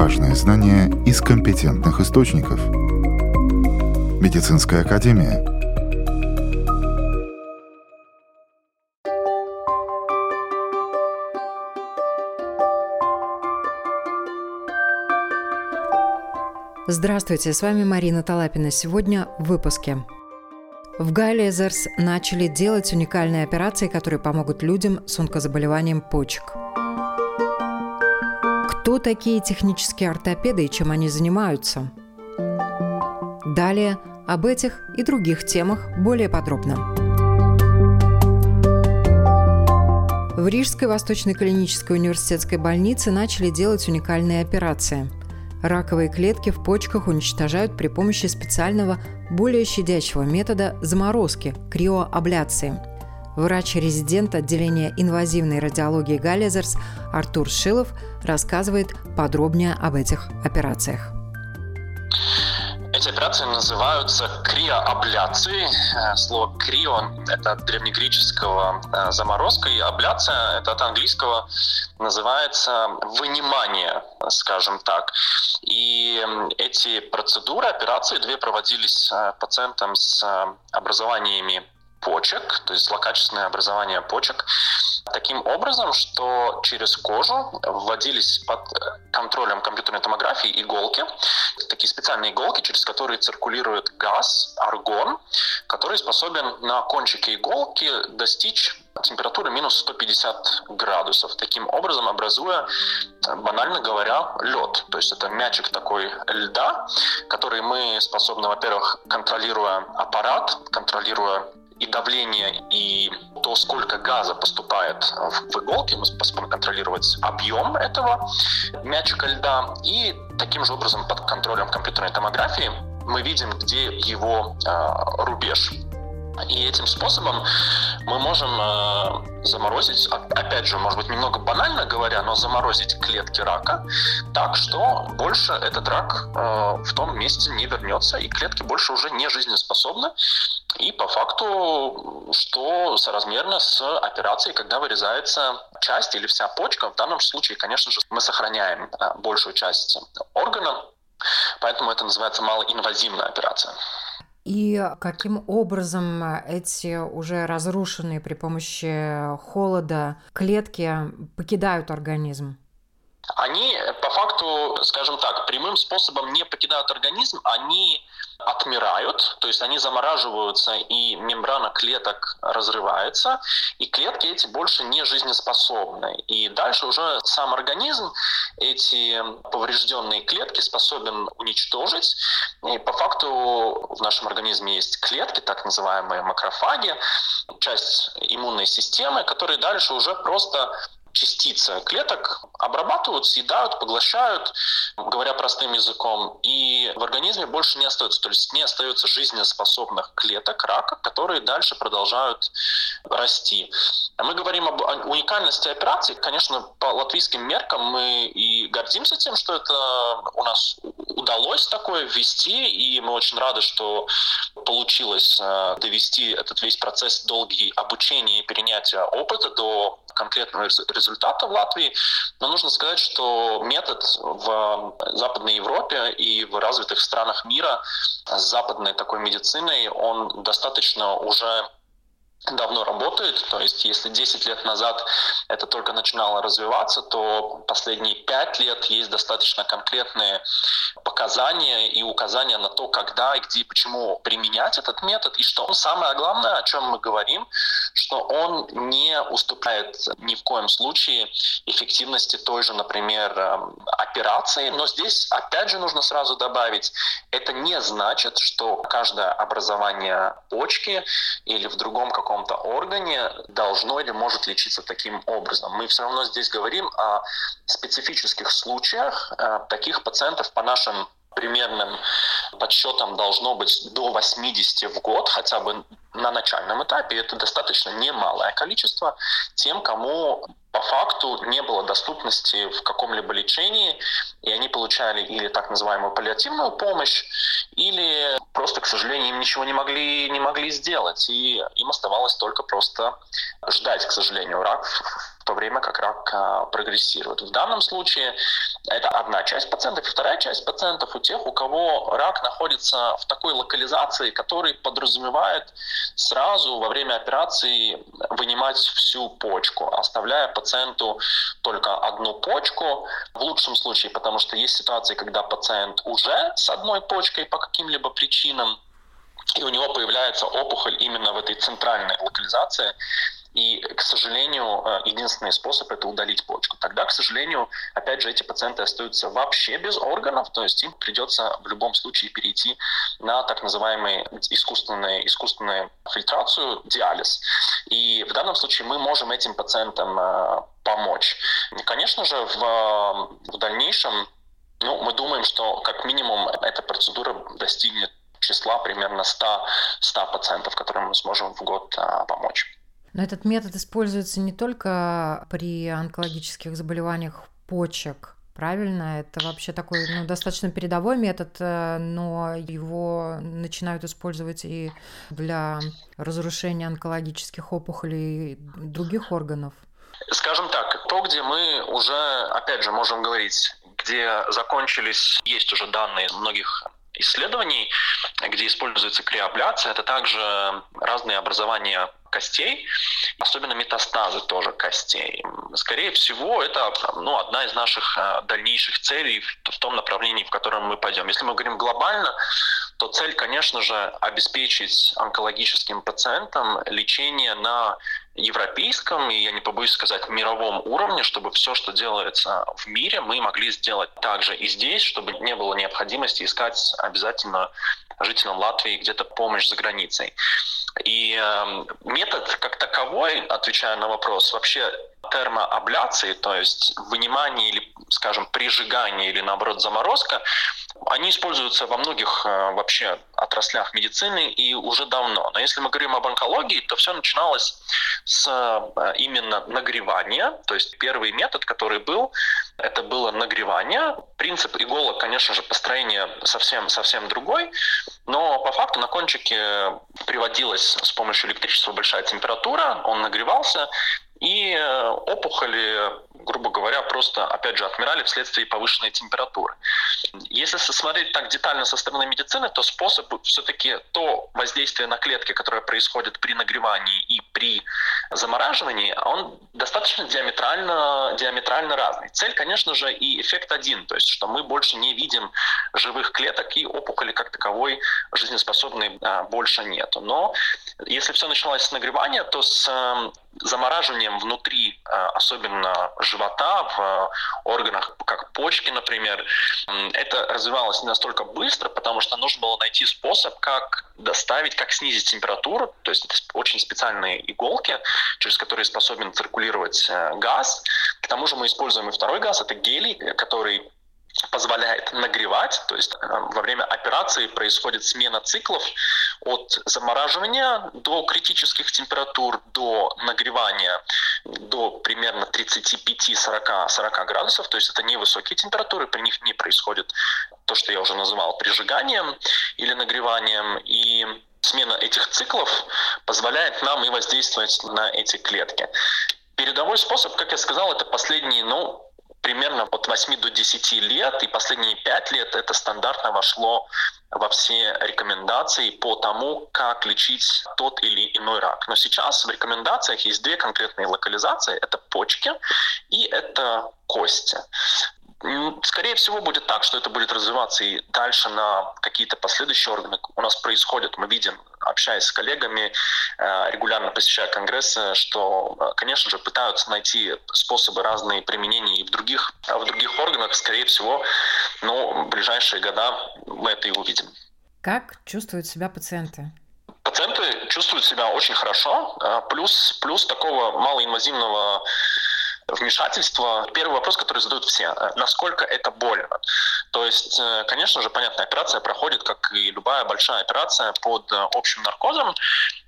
Важные знания из компетентных источников. Медицинская академия. Здравствуйте, с вами Марина Талапина. Сегодня в выпуске. В Гайлезерс начали делать уникальные операции, которые помогут людям с онкозаболеванием почек. Кто такие технические ортопеды и чем они занимаются? Далее об этих и других темах более подробно. В Рижской Восточной клинической университетской больнице начали делать уникальные операции – Раковые клетки в почках уничтожают при помощи специального, более щадящего метода заморозки – криоабляции. Врач-резидент отделения инвазивной радиологии Галлезерс Артур Шилов рассказывает подробнее об этих операциях. Эти операции называются криоабляцией. Э, слово крио – это от древнегреческого э, заморозка, и абляция – это от английского называется вынимание, скажем так. И эти процедуры, операции, две проводились э, пациентам с образованиями почек, то есть злокачественное образование почек, таким образом, что через кожу вводились под контролем компьютерной томографии иголки, такие специальные иголки, через которые циркулирует газ, аргон, который способен на кончике иголки достичь температуры минус 150 градусов, таким образом образуя, банально говоря, лед. То есть это мячик такой льда, который мы способны, во-первых, контролируя аппарат, контролируя и давление, и то, сколько газа поступает в иголки, мы способны контролировать объем этого мячика льда, и таким же образом под контролем компьютерной томографии мы видим, где его э, рубеж. И этим способом мы можем э, заморозить, опять же, может быть, немного банально говоря, но заморозить клетки рака так, что больше этот рак э, в том месте не вернется, и клетки больше уже не жизнеспособны. И по факту, что соразмерно с операцией, когда вырезается часть или вся почка, в данном случае, конечно же, мы сохраняем э, большую часть органа, поэтому это называется малоинвазивная операция. И каким образом эти уже разрушенные при помощи холода клетки покидают организм? Они по факту, скажем так, прямым способом не покидают организм, они отмирают, то есть они замораживаются, и мембрана клеток разрывается, и клетки эти больше не жизнеспособны. И дальше уже сам организм эти поврежденные клетки способен уничтожить. И по факту в нашем организме есть клетки, так называемые макрофаги, часть иммунной системы, которые дальше уже просто частицы клеток обрабатывают, съедают, поглощают, говоря простым языком, и в организме больше не остается, то есть не остается жизнеспособных клеток рака, которые дальше продолжают расти. А мы говорим об уникальности операции. Конечно, по латвийским меркам мы и гордимся тем, что это у нас удалось такое ввести, и мы очень рады, что получилось э, довести этот весь процесс долгий обучения и перенятия опыта до конкретного результата в Латвии. Но нужно сказать, что метод в Западной Европе и в развитых странах мира с западной такой медициной, он достаточно уже давно работает. То есть если 10 лет назад это только начинало развиваться, то последние 5 лет есть достаточно конкретные показания и указания на то, когда и где и почему применять этот метод. И что самое главное, о чем мы говорим, что он не уступает ни в коем случае эффективности той же, например, эм, операции. Но здесь опять же нужно сразу добавить, это не значит, что каждое образование почки или в другом каком каком-то органе должно или может лечиться таким образом. Мы все равно здесь говорим о специфических случаях. Э, таких пациентов по нашим примерным подсчетам должно быть до 80 в год, хотя бы на начальном этапе. Это достаточно немалое количество тем, кому по факту не было доступности в каком-либо лечении, и они получали или так называемую паллиативную помощь, или просто, к сожалению, им ничего не могли, не могли сделать, и им оставалось только просто ждать, к сожалению. Рак то время как рак а, прогрессирует. В данном случае это одна часть пациентов. И вторая часть пациентов у тех, у кого рак находится в такой локализации, который подразумевает сразу во время операции вынимать всю почку, оставляя пациенту только одну почку. В лучшем случае, потому что есть ситуации, когда пациент уже с одной почкой по каким-либо причинам и у него появляется опухоль именно в этой центральной локализации, и, к сожалению, э, единственный способ – это удалить почку. Тогда, к сожалению, опять же, эти пациенты остаются вообще без органов, то есть им придется в любом случае перейти на так называемую искусственную, искусственную фильтрацию, диализ. И в данном случае мы можем этим пациентам э, помочь. Конечно же, в, в дальнейшем ну, мы думаем, что как минимум эта процедура достигнет числа примерно 100, 100 пациентов, которым мы сможем в год а, помочь. Но этот метод используется не только при онкологических заболеваниях почек, правильно? Это вообще такой ну, достаточно передовой метод, э, но его начинают использовать и для разрушения онкологических опухолей других органов. Скажем так, то, где мы уже, опять же, можем говорить, где закончились, есть уже данные многих исследований, где используется криоабляция, это также разные образования костей, особенно метастазы тоже костей. Скорее всего, это ну, одна из наших э, дальнейших целей в том направлении, в котором мы пойдем. Если мы говорим глобально, то цель, конечно же, обеспечить онкологическим пациентам лечение на европейском и, я не побоюсь сказать, мировом уровне, чтобы все, что делается в мире, мы могли сделать также и здесь, чтобы не было необходимости искать обязательно жителям Латвии где-то помощь за границей. И э, метод как таковой, отвечая на вопрос, вообще термоабляции, то есть вынимание или, скажем, прижигание или, наоборот, заморозка, они используются во многих э, вообще отраслях медицины и уже давно. Но если мы говорим об онкологии, то все начиналось с э, именно нагревания. То есть первый метод, который был, это было нагревание. Принцип иголок, конечно же, построение совсем, совсем другой. Но по факту на кончике приводилась с помощью электричества большая температура, он нагревался, и э, опухоли, грубо говоря, просто, опять же, отмирали вследствие повышенной температуры. Если смотреть так детально со стороны медицины, то способ все-таки то воздействие на клетки, которое происходит при нагревании и при замораживании, он достаточно диаметрально, диаметрально разный. Цель, конечно же, и эффект один, то есть что мы больше не видим живых клеток и опухоли как таковой жизнеспособной а, больше нету. Но если все началось с нагревания, то с э, замораживанием внутри, э, особенно живота, в органах, как почки, например, это развивалось не настолько быстро, потому что нужно было найти способ, как доставить, как снизить температуру, то есть это очень специальные иголки, через которые способен циркулировать э, газ. К тому же мы используем и второй газ, это гелий, который позволяет нагревать, то есть э, во время операции происходит смена циклов от замораживания до критических температур, до нагревания до примерно 35-40 градусов, то есть это невысокие температуры, при них не происходит то, что я уже называл прижиганием или нагреванием, и смена этих циклов позволяет нам и воздействовать на эти клетки. Передовой способ, как я сказал, это последние, ну, примерно от 8 до 10 лет, и последние 5 лет это стандартно вошло во все рекомендации по тому, как лечить тот или иной рак. Но сейчас в рекомендациях есть две конкретные локализации. Это почки и это кости. Скорее всего, будет так, что это будет развиваться и дальше на какие-то последующие органы. У нас происходит, мы видим, общаясь с коллегами, э, регулярно посещая конгрессы, что, э, конечно же, пытаются найти способы разные применения и в других, в других органах. Скорее всего, но в ближайшие года мы это и увидим. Как чувствуют себя пациенты? Пациенты чувствуют себя очень хорошо. Э, плюс, плюс такого малоинвазивного вмешательства. Первый вопрос, который задают все, э, насколько это больно. То есть, э, конечно же, понятная операция проходит, как и любая большая операция, под э, общим наркозом,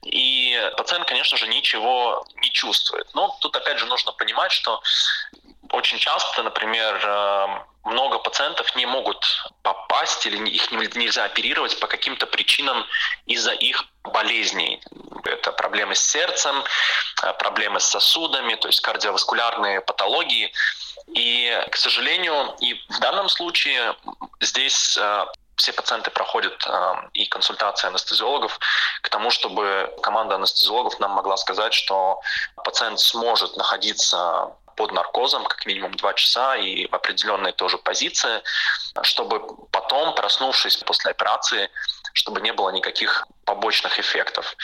и пациент, конечно же, ничего не чувствует. Но тут, опять же, нужно понимать, что очень часто, например, много пациентов не могут попасть или их нельзя оперировать по каким-то причинам из-за их болезней. Это проблемы с сердцем, э, проблемы с сосудами, то есть кардиоваскулярные патологии. И, к сожалению, и в данном случае здесь э, все пациенты проходят э, и консультации анестезиологов к тому, чтобы команда анестезиологов нам могла сказать, что пациент сможет находиться под наркозом как минимум два часа и в определенной тоже позиции, чтобы потом, проснувшись после операции, чтобы не было никаких побочных эффектов.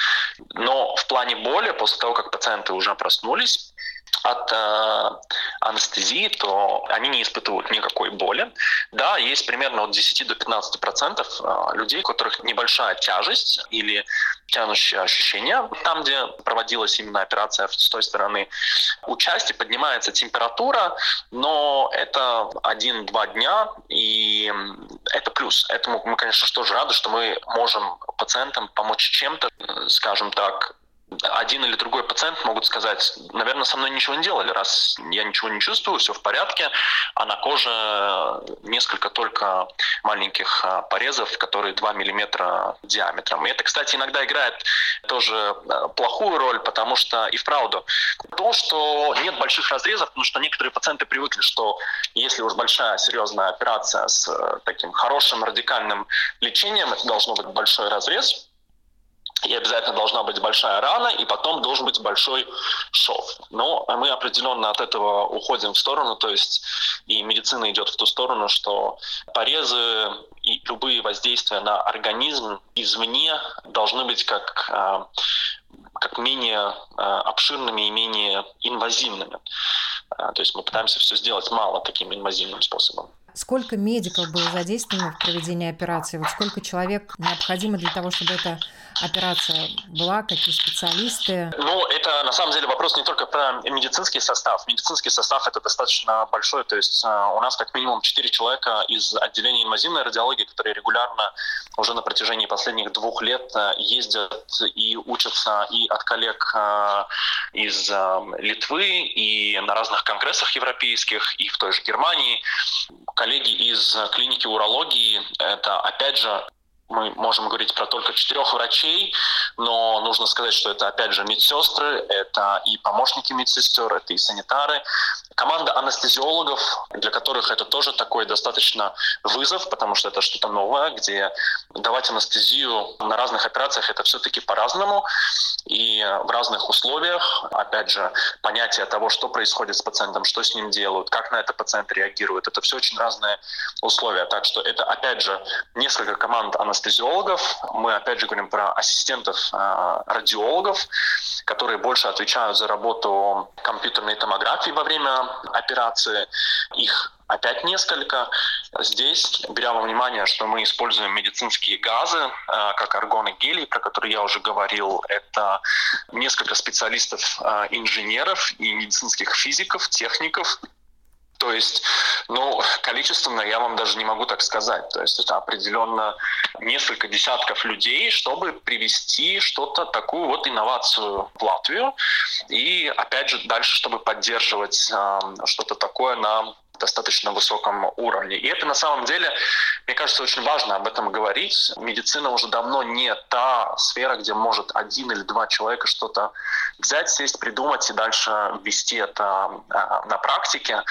Но в плане боли, после того, как пациенты уже проснулись, от э, анестезии, то они не испытывают никакой боли. Да, есть примерно от 10 до 15 процентов э, людей, у которых небольшая тяжесть или тянущее ощущение. Там, где проводилась именно операция с той стороны, у части поднимается температура, но это один-два дня, и это плюс. Этому мы, конечно, тоже рады, что мы можем пациентам помочь чем-то, э, скажем так, один или другой пациент могут сказать, наверное, со мной ничего не делали, раз я ничего не чувствую, все в порядке, а на коже несколько только маленьких а, порезов, которые 2 миллиметра диаметром. И это, кстати, иногда играет тоже а, плохую роль, потому что и вправду то, что нет больших разрезов, потому что некоторые пациенты привыкли, что если уж большая серьезная операция с э, таким хорошим радикальным лечением, это должно быть большой разрез, и обязательно должна быть большая рана, и потом должен быть большой шов. Но мы определенно от этого уходим в сторону, то есть и медицина идет в ту сторону, что порезы и любые воздействия на организм извне должны быть как, а, как менее а, обширными и менее инвазивными. А, то есть мы пытаемся все сделать мало таким инвазивным способом. Сколько медиков было задействовано в проведении операции? Вот сколько человек необходимо для того, чтобы эта операция была, какие специалисты? Ну, это на самом деле вопрос не только про медицинский состав. Медицинский состав это достаточно большой, то есть э, у нас как минимум 4 человека из отделения инвазивной радиологии, которые регулярно уже на протяжении последних двух лет э, ездят и учатся и от коллег э, из Литвы, и на разных конгрессах европейских, и в той же Германии. Коллеги из клиники урологии, это опять же мы можем говорить про только четырех врачей, но нужно сказать, что это опять же медсестры, это и помощники медсестер, это и санитары, команда анестезиологов, для которых это тоже такой достаточно вызов, потому что это что-то новое, где давать анестезию на разных операциях это все-таки по-разному и в разных условиях. Опять же, понятие того, что происходит с пациентом, что с ним делают, как на это пациент реагирует, это все очень разные условия. Так что это, опять же, несколько команд анестезиологов. Мы, опять же, говорим про ассистентов э, радиологов, которые больше отвечают за работу компьютерной томографии во время операции. Их опять несколько. Здесь, беря во внимание, что мы используем медицинские газы, э, как аргон и гелий, про которые я уже говорил, это несколько специалистов, э, инженеров и медицинских физиков, техников, то есть, ну, количественно я вам даже не могу так сказать. То есть это определенно несколько десятков людей, чтобы привести что-то, такую вот инновацию в Латвию. И, опять же, дальше, чтобы поддерживать э, что-то такое на достаточно высоком уровне. И это на самом деле, мне кажется, очень важно об этом говорить. Медицина уже давно не та сфера, где может один или два человека что-то взять, сесть, придумать и дальше ввести это а, на практике.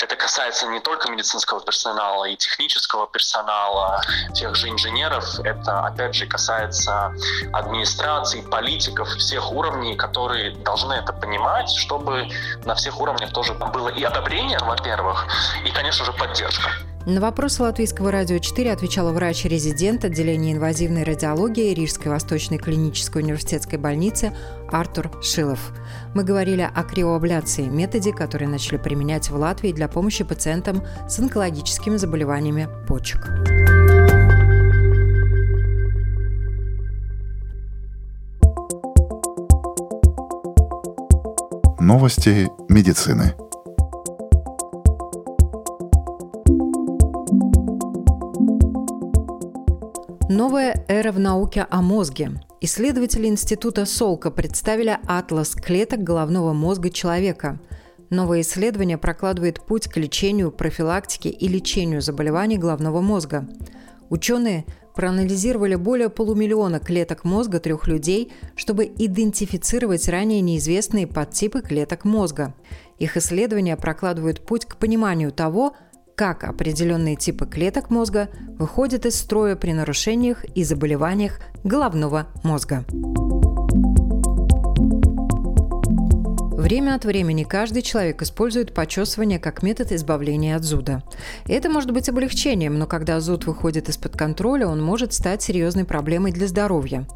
Это касается не только медицинского персонала и технического персонала, тех же инженеров. Это, опять же, касается администрации, политиков всех уровней, которые должны это понимать, чтобы на всех уровнях тоже было и одобрение, во-первых, и, конечно же, поддержка. На вопрос Латвийского радио 4 отвечала врач-резидент отделения инвазивной радиологии Рижской Восточной клинической университетской больницы Артур Шилов. Мы говорили о криоабляции, методе, который начали применять в Латвии для помощи пациентам с онкологическими заболеваниями почек. Новости медицины. Новая эра в науке о мозге. Исследователи Института Солка представили атлас клеток головного мозга человека. Новое исследование прокладывает путь к лечению, профилактике и лечению заболеваний головного мозга. Ученые проанализировали более полумиллиона клеток мозга трех людей, чтобы идентифицировать ранее неизвестные подтипы клеток мозга. Их исследования прокладывают путь к пониманию того, как определенные типы клеток мозга выходят из строя при нарушениях и заболеваниях головного мозга. Время от времени каждый человек использует почесывание как метод избавления от зуда. Это может быть облегчением, но когда зуд выходит из-под контроля, он может стать серьезной проблемой для здоровья.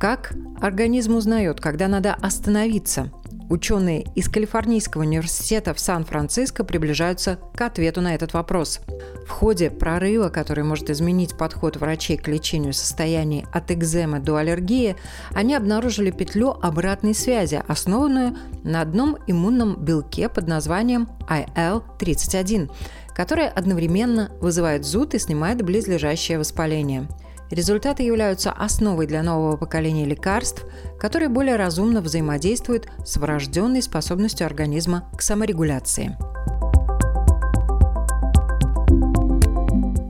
Как организм узнает, когда надо остановиться? Ученые из Калифорнийского университета в Сан-Франциско приближаются к ответу на этот вопрос. В ходе прорыва, который может изменить подход врачей к лечению состояний от экземы до аллергии, они обнаружили петлю обратной связи, основанную на одном иммунном белке под названием IL-31, которая одновременно вызывает зуд и снимает близлежащее воспаление – Результаты являются основой для нового поколения лекарств, которые более разумно взаимодействуют с врожденной способностью организма к саморегуляции.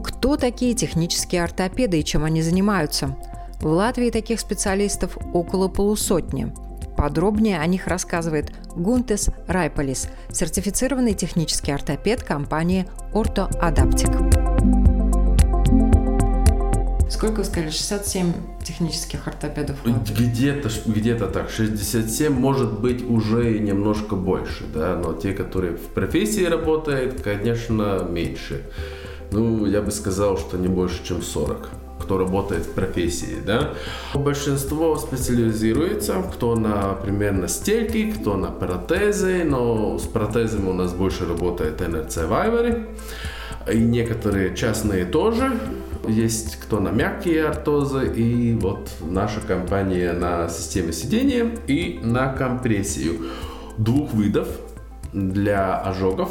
Кто такие технические ортопеды и чем они занимаются? В Латвии таких специалистов около полусотни. Подробнее о них рассказывает Гунтес Райполис, сертифицированный технический ортопед компании Adaptic. Сколько вы сказали? 67 технических ортопедов? Где-то где так. 67 может быть уже немножко больше, да, но те, которые в профессии работают, конечно, меньше. Ну, я бы сказал, что не больше, чем 40 кто работает в профессии, да. Большинство специализируется, кто, например, на стельки, кто на протезы, но с протезами у нас больше работает NRC Вайвери, и некоторые частные тоже, есть кто на мягкие ортозы, и вот наша компания на системе сидения и на компрессию. Двух видов для ожогов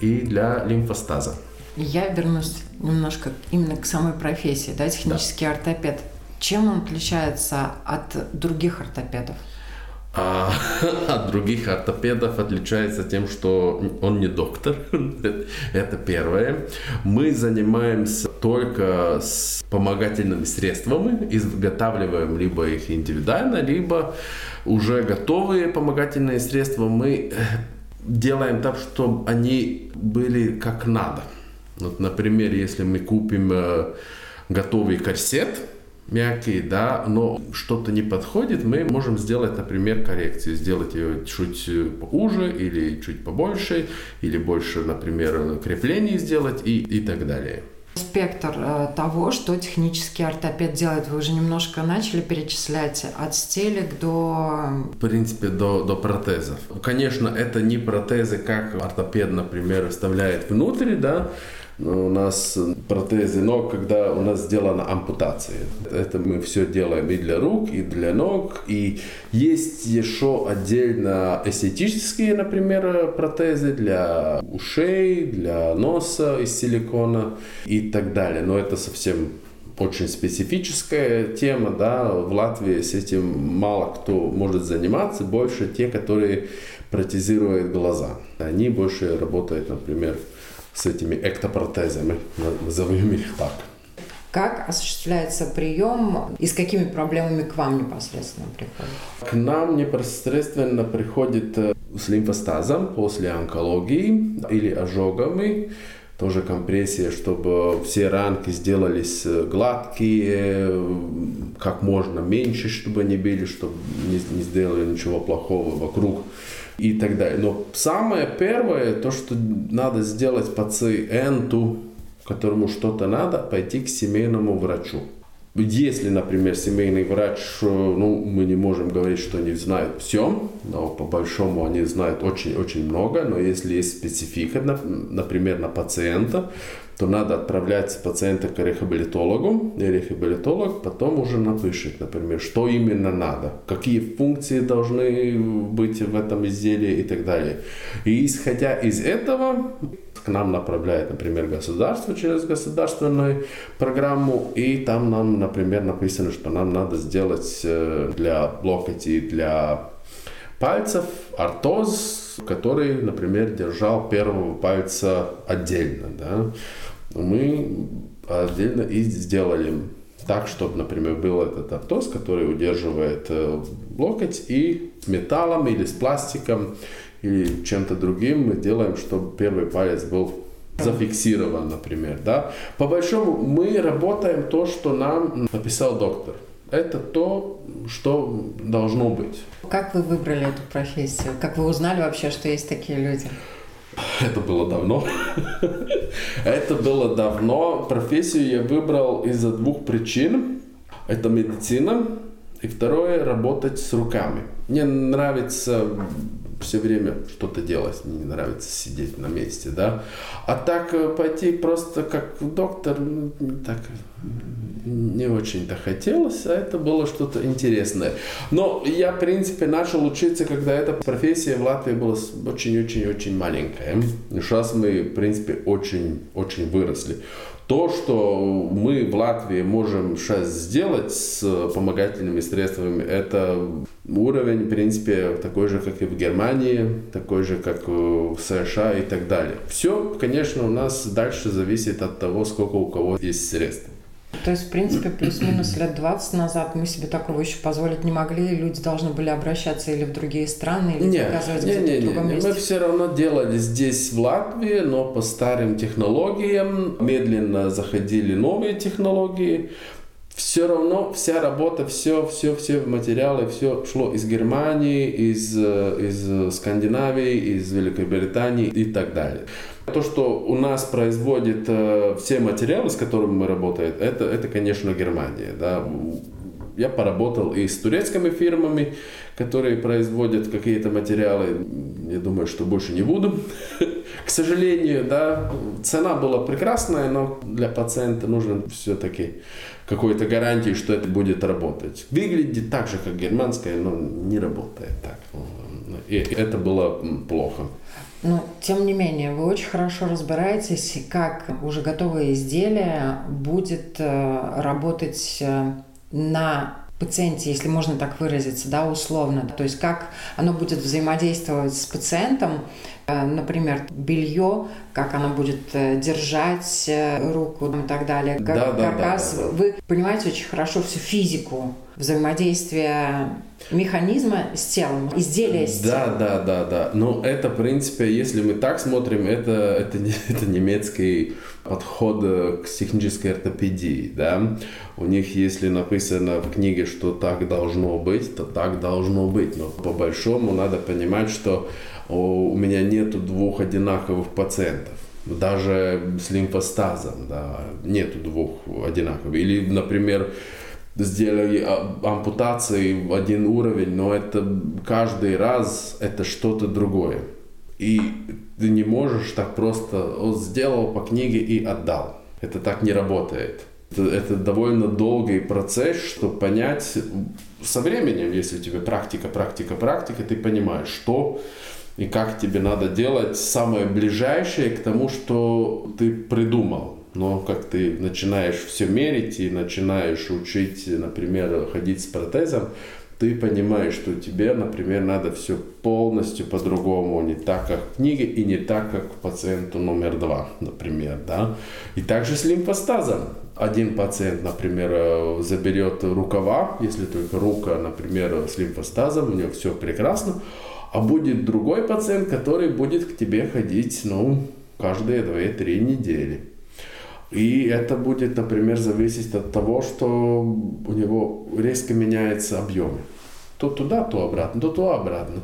и для лимфостаза. Я вернусь немножко именно к самой профессии, да, технический да. ортопед. Чем он отличается от других ортопедов? А от других ортопедов отличается тем, что он не доктор. Это первое. Мы занимаемся только с помогательными средствами, изготавливаем либо их индивидуально, либо уже готовые помогательные средства мы э, делаем так, чтобы они были как надо. Вот, например, если мы купим э, готовый корсет, мягкий, да, но что-то не подходит, мы можем сделать, например, коррекцию, сделать ее чуть поуже или чуть побольше, или больше, например, креплений сделать и, и так далее спектр э, того, что технический ортопед делает. Вы уже немножко начали перечислять от стелек до... В принципе, до, до протезов. Конечно, это не протезы, как ортопед, например, вставляет внутрь, да, у нас протезы ног, когда у нас сделана ампутация. Это мы все делаем и для рук, и для ног. И есть еще отдельно эстетические, например, протезы для ушей, для носа из силикона и так далее. Но это совсем очень специфическая тема, да, в Латвии с этим мало кто может заниматься, больше те, которые протезируют глаза. Они больше работают, например, с этими эктопротезами, назовем их так. Как осуществляется прием и с какими проблемами к вам непосредственно приходит? К нам непосредственно приходит э, с лимфостазом после онкологии или ожогами, тоже компрессия, чтобы все ранки сделались э, гладкие, как можно меньше, чтобы они были, чтобы не, не сделали ничего плохого вокруг и так далее. Но самое первое, то, что надо сделать пациенту, которому что-то надо, пойти к семейному врачу. Если, например, семейный врач, э, ну, мы не можем говорить, что они знают все, но по большому они знают очень-очень много, но если есть специфика, например, на пациента, то надо отправлять пациента к рехабилитологу, и рехабилитолог потом уже напишет, например, что именно надо, какие функции должны быть в этом изделии и так далее. И исходя из этого, к нам направляет, например, государство через государственную программу, и там нам, например, написано, что нам надо сделать э, для локотей, для пальцев ортоз, который, например, держал первого пальца отдельно. Да? мы отдельно и сделали так, чтобы, например, был этот артоз, который удерживает э, локоть, и металлом или с пластиком или чем-то другим мы делаем, чтобы первый палец был зафиксирован, например. Да? По большому мы работаем то, что нам написал доктор. Это то, что должно быть. Как вы выбрали эту профессию? Как вы узнали вообще, что есть такие люди? Это было давно. Это было давно. Профессию я выбрал из-за двух причин. Это медицина. И второе, работать с руками. Мне нравится все время что-то делать, мне не нравится сидеть на месте, да. А так э, пойти просто как доктор, так не очень-то хотелось, а это было что-то интересное. Но я, в принципе, начал учиться, когда эта профессия в Латвии была очень-очень-очень маленькая. Сейчас мы, в принципе, очень-очень выросли. То, что мы в Латвии можем сейчас сделать с помогательными средствами, это уровень, в принципе, такой же, как и в Германии, такой же, как в США и так далее. Все, конечно, у нас дальше зависит от того, сколько у кого есть средств. То есть, в принципе, плюс-минус лет 20 назад мы себе такого еще позволить не могли. Люди должны были обращаться или в другие страны, или нет, заказывать где-то не, в другом не, месте. Мы все равно делали здесь, в Латвии, но по старым технологиям. Медленно заходили новые технологии. Все равно вся работа, все, все, все материалы, все шло из Германии, из, э, из Скандинавии, из Великобритании и так далее. То, что у нас производит э, все материалы, с которыми мы работаем, это, это конечно, Германия. Да. Я поработал и с турецкими фирмами, которые производят какие-то материалы. Я думаю, что больше не буду. К сожалению, да, цена была прекрасная, но для пациента нужно все-таки какой-то гарантии, что это будет работать. Выглядит так же, как германская, но не работает так. И это было плохо. Но, тем не менее, вы очень хорошо разбираетесь, как уже готовое изделие будет э, работать э, на пациенте, если можно так выразиться, да, условно. То есть как оно будет взаимодействовать с пациентом, э, например, белье, как оно будет держать руку и так далее. Как да, каркас. Да, да, да. Вы понимаете очень хорошо всю физику взаимодействия механизма с телом, изделия с да, телом. Да, да, да, да. Но это, в принципе, если мы так смотрим, это, это, это немецкий подход к технической ортопедии, да. У них, если написано в книге, что так должно быть, то так должно быть. Но по большому надо понимать, что у меня нету двух одинаковых пациентов даже с лимфостазом, да, нету двух одинаковых. Или, например, сделали а, ампутации в один уровень, но это каждый раз это что-то другое. И ты не можешь так просто сделал по книге и отдал. Это так не работает. Это, это довольно долгий процесс, чтобы понять со временем, если у тебя практика, практика, практика, ты понимаешь, что и как тебе надо делать самое ближайшее к тому, что ты придумал. Но как ты начинаешь все мерить и начинаешь учить, например, ходить с протезом, ты понимаешь, что тебе, например, надо все полностью по-другому, не так, как в книге, и не так, как пациенту номер два, например, да. И также с лимфостазом. Один пациент, например, заберет рукава, если только рука, например, с лимфостазом, у него все прекрасно, а будет другой пациент, который будет к тебе ходить, ну, каждые 2-3 недели. И это будет, например, зависеть от того, что у него резко меняется объем. То туда, то обратно, то туда, обратно.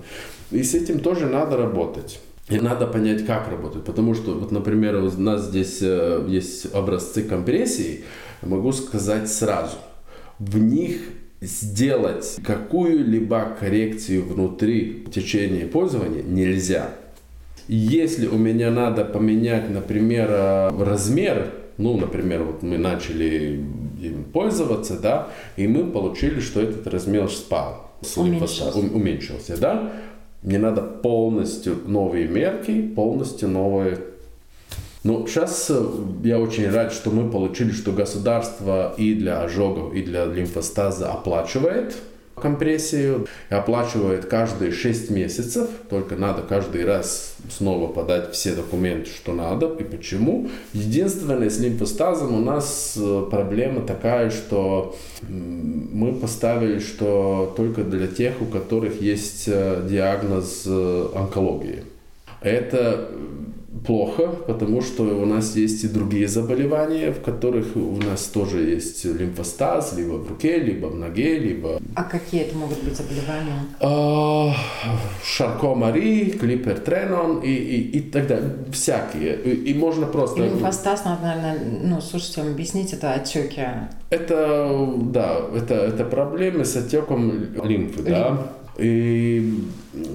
И с этим тоже надо работать. И надо понять, как работать. Потому что, вот, например, у нас здесь э, есть образцы компрессии, могу сказать сразу. В них сделать какую-либо коррекцию внутри в течение пользования нельзя. Если у меня надо поменять, например, э, размер ну, например, вот мы начали им пользоваться, да, и мы получили, что этот размер спал, уменьшился. уменьшился, да. Мне надо полностью новые мерки, полностью новые ну, сейчас э, я очень рад, что мы получили, что государство и для ожогов, и для лимфостаза оплачивает компрессию и оплачивает каждые 6 месяцев. Только надо каждый раз снова подать все документы, что надо и почему. Единственное, с лимфостазом у нас э, проблема такая, что мы поставили, что только для тех, у которых есть э, диагноз э, онкологии. Это плохо, потому что у нас есть и другие заболевания, в которых у нас тоже есть лимфостаз, либо в руке, либо в ноге, либо... А какие это могут быть заболевания? А, Шаркомари, клипертренон и, и, и так далее. Всякие. И, и можно просто... И лимфостаз, надо, наверное, ну, слушайте, вам объяснить, это отеки. Это, да, это, это проблемы с отеком лимфы, да. И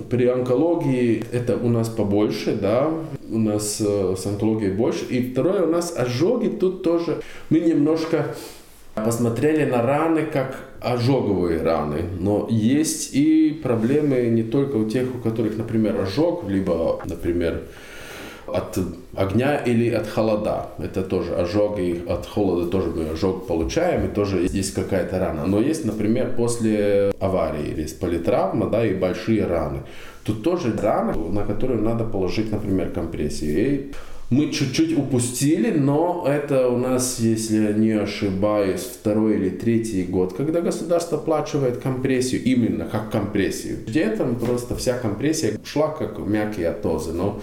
при онкологии это у нас побольше, да, у нас э, с онкологией больше. И второе, у нас ожоги тут тоже. Мы немножко посмотрели на раны как ожоговые раны, но есть и проблемы не только у тех, у которых, например, ожог, либо, например, от огня или от холода. Это тоже ожог, и от холода тоже мы ожог получаем, и тоже есть какая-то рана. Но есть, например, после аварии или политравма, да, и большие раны. Тут тоже раны, на которые надо положить, например, компрессию. И мы чуть-чуть упустили, но это у нас, если я не ошибаюсь, второй или третий год, когда государство оплачивает компрессию, именно как компрессию. Где-то просто вся компрессия шла как мягкие атозы, но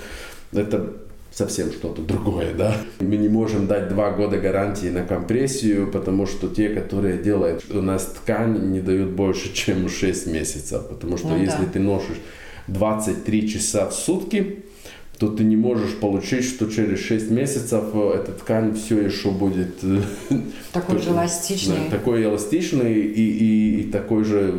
это совсем что-то другое, да. Мы не можем дать два года гарантии на компрессию, потому что те, которые делают у нас ткань, не дают больше, чем 6 месяцев, потому что ну, если да. ты носишь 23 часа в сутки, то ты не можешь получить, что через 6 месяцев эта ткань все еще будет... Э, такой же эластичный. такой эластичный и, и, и такой же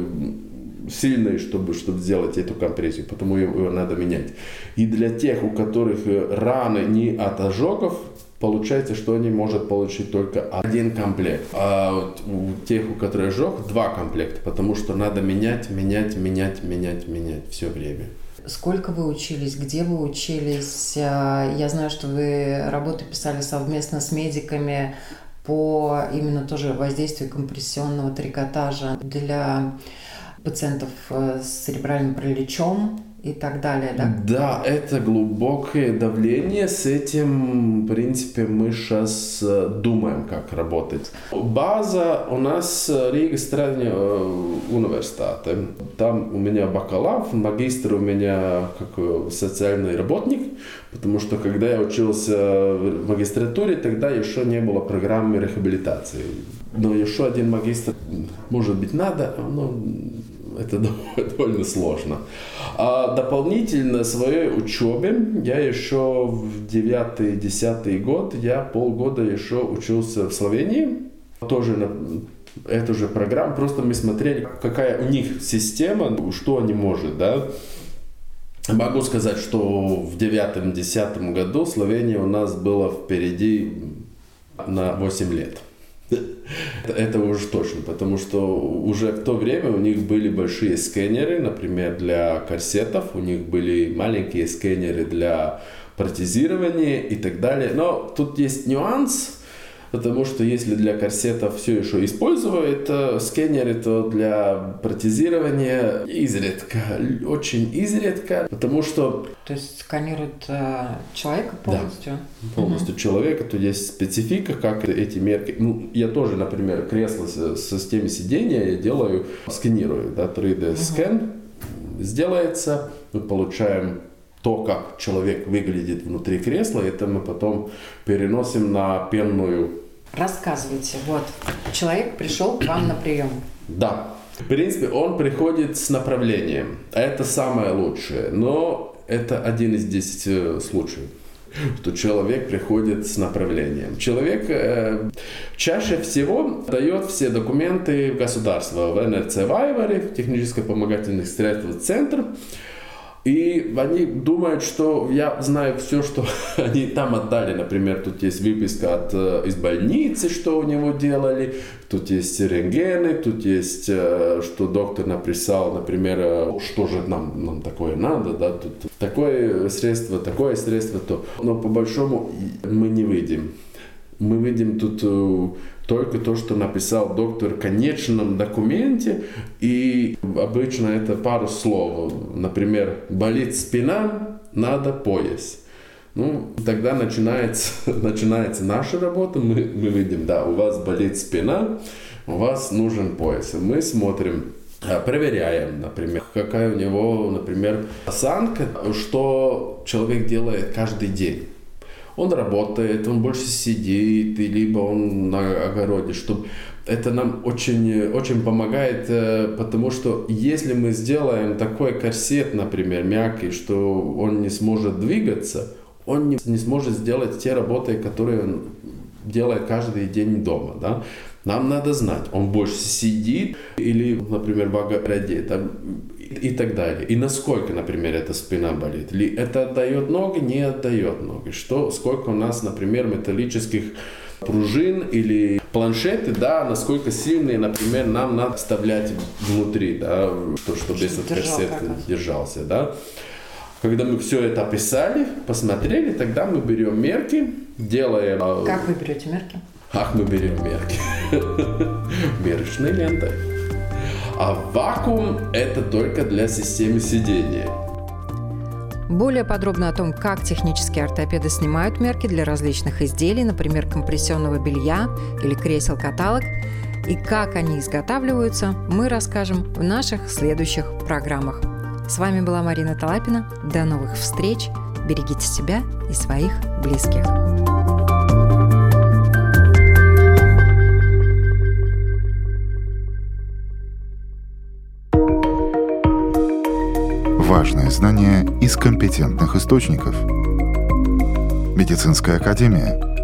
сильный, чтобы, чтобы сделать эту компрессию, потому его надо менять. И для тех, у которых э, раны не от ожогов, получается, что они могут получить только один комплект. А у тех, у которых ожог, два комплекта, потому что надо менять, менять, менять, менять, менять все время. Сколько вы учились, где вы учились? А, я знаю, что вы работу писали совместно с медиками по именно тоже воздействию компрессионного трикотажа для пациентов э, с церебральным параличом и так далее, да? Да, это глубокое давление. С этим, в принципе, мы сейчас э, думаем, как работать. База у нас э, Рига Страдня университета. Там у меня бакалавр, магистр у меня как социальный работник, потому что когда я учился в магистратуре, тогда еще не было программы реабилитации. Но еще один магистр, может быть, надо, но это довольно сложно. А дополнительно своей учебе я еще в 9-10 год, я полгода еще учился в Словении, тоже на эту же программу, просто мы смотрели, какая у них система, что они могут, да. Могу сказать, что в 9-10 году Словения у нас была впереди на 8 лет. Это уже точно, потому что уже в то время у них были большие сканеры, например, для корсетов, у них были маленькие сканеры для протезирования и так далее. Но тут есть нюанс, Потому что если для корсетов все еще используют сканеры, то для протезирования изредка, очень изредка, потому что... То есть сканируют э, человека полностью? Да, полностью угу. человека, то есть специфика, как эти мерки. Ну, я тоже, например, кресло с, с системой сидения я делаю, сканирую, да, 3D-скен угу. сделается, мы получаем то, как человек выглядит внутри кресла, это мы потом переносим на пенную. Рассказывайте. Вот, человек пришел к вам на прием. Да. В принципе, он приходит с направлением. Это самое лучшее. Но это один из десяти случаев что человек приходит с направлением. Человек э, чаще всего дает все документы в государство, в НРЦ Вайваре, в техническое помогательных средств центр, и они думают, что я знаю все, что они там отдали. Например, тут есть выписка от, э, из больницы, что у него делали. Тут есть рентгены, тут есть, э, что доктор написал, например, э, что же нам, нам такое надо, да, тут такое средство, такое средство, то. Но по большому мы не выйдем Мы видим тут только то, что написал доктор в конечном документе, и обычно это пару слов. Например, болит спина, надо пояс. Ну, тогда начинается, начинается наша работа. Мы, мы видим, да, у вас болит спина, у вас нужен пояс. Мы смотрим, а, проверяем, например, какая у него, например, осанка, что человек делает каждый день он работает, он больше сидит, либо он на огороде, чтобы это нам очень, очень помогает, э, потому что если мы сделаем такой корсет, например, мягкий, что он не сможет двигаться, он не, не сможет сделать те работы, которые он делает каждый день дома. Да? Нам надо знать, он больше сидит или, например, в огороде там, и так далее. И насколько, например, эта спина болит. Ли это отдает ноги, не отдает ноги. Что, сколько у нас, например, металлических пружин или планшеты, да, насколько сильные, например, нам надо вставлять внутри, да, то, чтобы этот корсет держался, да. Когда мы все это описали, посмотрели, тогда мы берем мерки, делаем... А, как вы берете мерки? Ах, мы берем мерки. Мерочной лентой. А вакуум это только для системы сидения. Более подробно о том, как технические ортопеды снимают мерки для различных изделий, например, компрессионного белья или кресел-каталог, и как они изготавливаются, мы расскажем в наших следующих программах. С вами была Марина Талапина. До новых встреч. Берегите себя и своих близких. Важные знания из компетентных источников. Медицинская академия –